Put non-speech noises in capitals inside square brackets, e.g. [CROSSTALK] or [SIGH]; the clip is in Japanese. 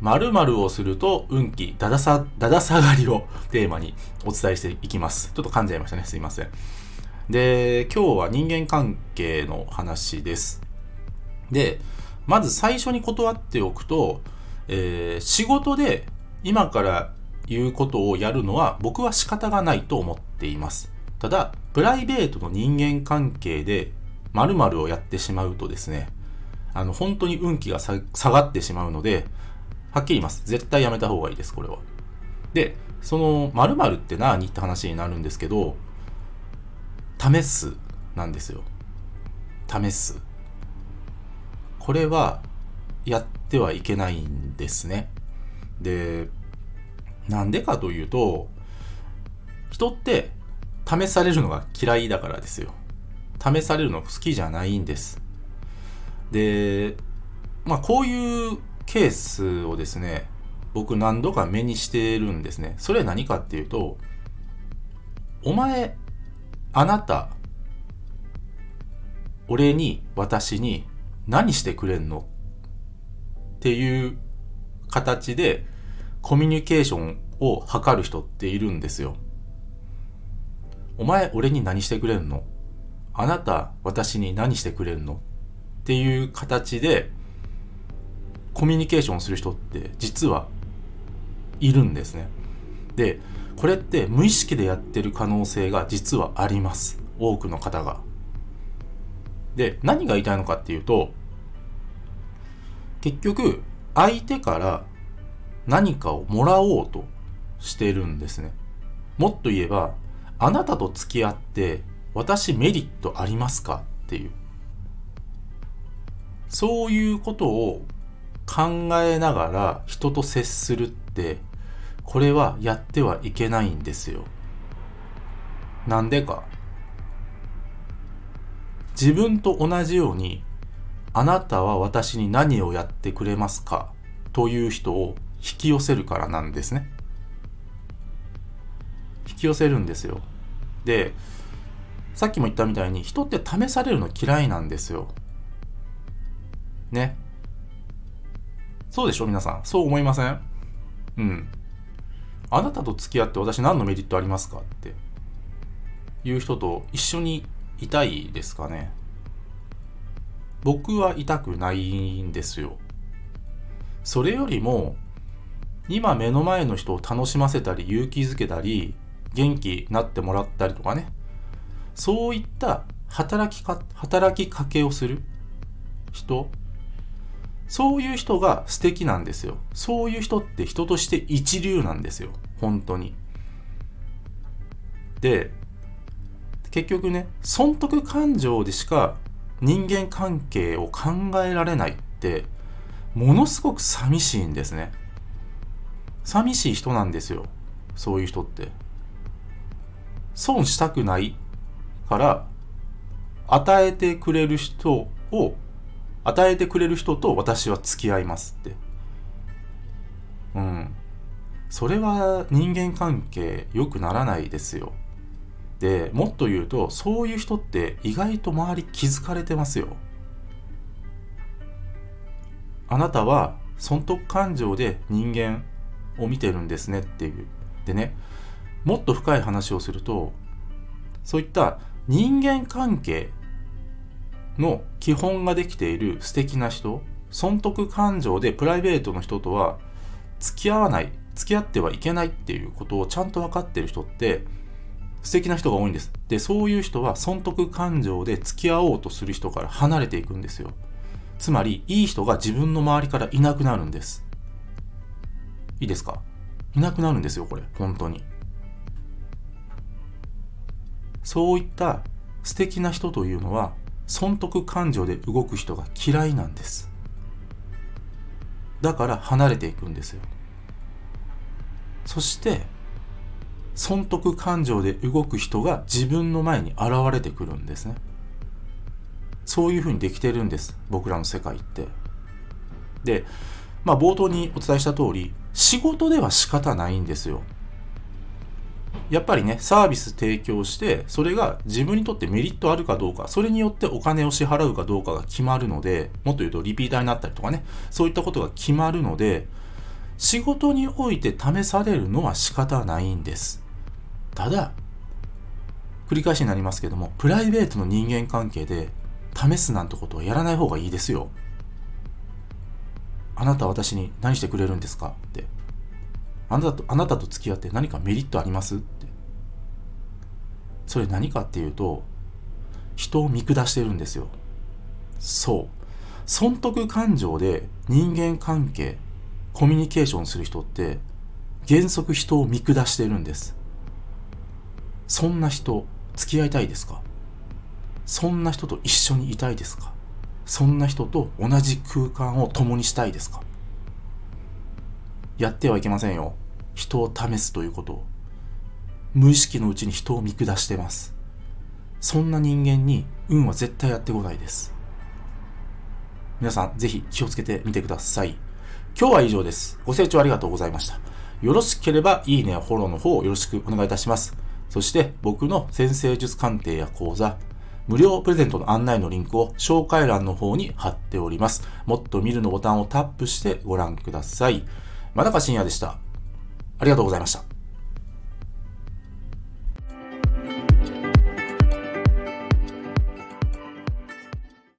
〇〇をすると運気だださ、だだ下がりを [LAUGHS] テーマにお伝えしていきます。ちょっと噛んじゃいましたね。すいません。で、今日は人間関係の話です。で、まず最初に断っておくと、えー仕事で今から言うことをやるのは僕は仕方がないと思っています。ただ、プライベートの人間関係で〇〇をやってしまうとですね、あの、本当に運気が下がってしまうので、はっきり言います。絶対やめた方がいいです、これは。で、その、〇〇って何って話になるんですけど、試すなんですよ。試す。これは、やってはいけないんですね。で、なんでかというと、人って試されるのが嫌いだからですよ。試されるの好きじゃないんです。で、まあこういうケースをですね、僕何度か目にしてるんですね。それは何かっていうと、お前、あなた、俺に、私に何してくれんの？っていう形でコミュニケーションを図る人っているんですよ。お前、俺に何してくれんの？あなた、私に何してくれんの？っていう形でコミュニケーションする人って実はいるんですね。で、これって無意識でやってる可能性が実はあります。多くの方が。で、何が言いたいのかっていうと、結局、相手から何かをもらおうとしてるんですね。もっと言えば、あなたと付き合って私メリットありますかっていう。そういうことを考えながら人と接するって、これはやってはいけないんですよ。なんでか。自分と同じように、あなたは私に何をやってくれますか？という人を引き寄せるからなんですね。引き寄せるんですよ。で、さっきも言ったみたいに人って試されるの嫌いなんですよ。ね。そうでしょ皆さん。そう思いません？うん。あなたと付き合って私何のメリットありますかっていう人と一緒にいたいですかね僕はいたくないんですよ。それよりも今目の前の人を楽しませたり勇気づけたり元気になってもらったりとかねそういった働きか働きかけをする人そういう人が素敵なんですよ。そういう人って人として一流なんですよ。本当に。で、結局ね、損得感情でしか人間関係を考えられないって、ものすごく寂しいんですね。寂しい人なんですよ。そういう人って。損したくないから、与えてくれる人を与えてくれる人と私は付き合いますって。うん。それは人間関係良くならないですよ。で、もっと言うと、そういう人って意外と周り気づかれてますよ。あなたは損得感情で人間を見てるんですねっていう。でね、もっと深い話をすると、そういった人間関係の基本ができている素敵な人損得感情でプライベートの人とは付き合わない付き合ってはいけないっていうことをちゃんと分かってる人って素敵な人が多いんです。でそういう人は損得感情で付き合おうとする人から離れていくんですよ。つまりいい人が自分の周りからいなくなるんです。いいですか？いなくなるんですよこれ。本当に。そういった素敵な人というのは損得感情で動く人が嫌いなんです。だから離れていくんですよ。そして損得感情で動く人が自分の前に現れてくるんですね。そういうふうにできてるんです僕らの世界って。でまあ冒頭にお伝えした通り仕事では仕方ないんですよ。やっぱりねサービス提供してそれが自分にとってメリットあるかどうかそれによってお金を支払うかどうかが決まるのでもっと言うとリピーターになったりとかねそういったことが決まるので仕事において試されるのは仕方ないんです。ただ繰り返しになりますけどもプライベートの人間関係で試すなんてことはやらない方がいいですよ。あなた私に何してくれるんですか？って。あなたとあなたと付き合って何かメリットありますって。それ何かっていうと人を見下してるんですよ。そう。損得感情で人間関係コミュニケーションする人って原則人を見下してるんです。そんな人付き合いたいですか？そんな人と一緒にいたいですか？そんな人と同じ空間を共にしたいですか？やってはいけませんよ。人を試すということ。無意識のうちに人を見下してます。そんな人間に運は絶対やってこないです。皆さん、ぜひ気をつけてみてください。今日は以上です。ご清聴ありがとうございました。よろしければ、いいねやフォローの方をよろしくお願いいたします。そして、僕の先生術鑑定や講座、無料プレゼントの案内のリンクを紹介欄の方に貼っております。もっと見るのボタンをタップしてご覧ください。真中深也でした。ありがとうございました。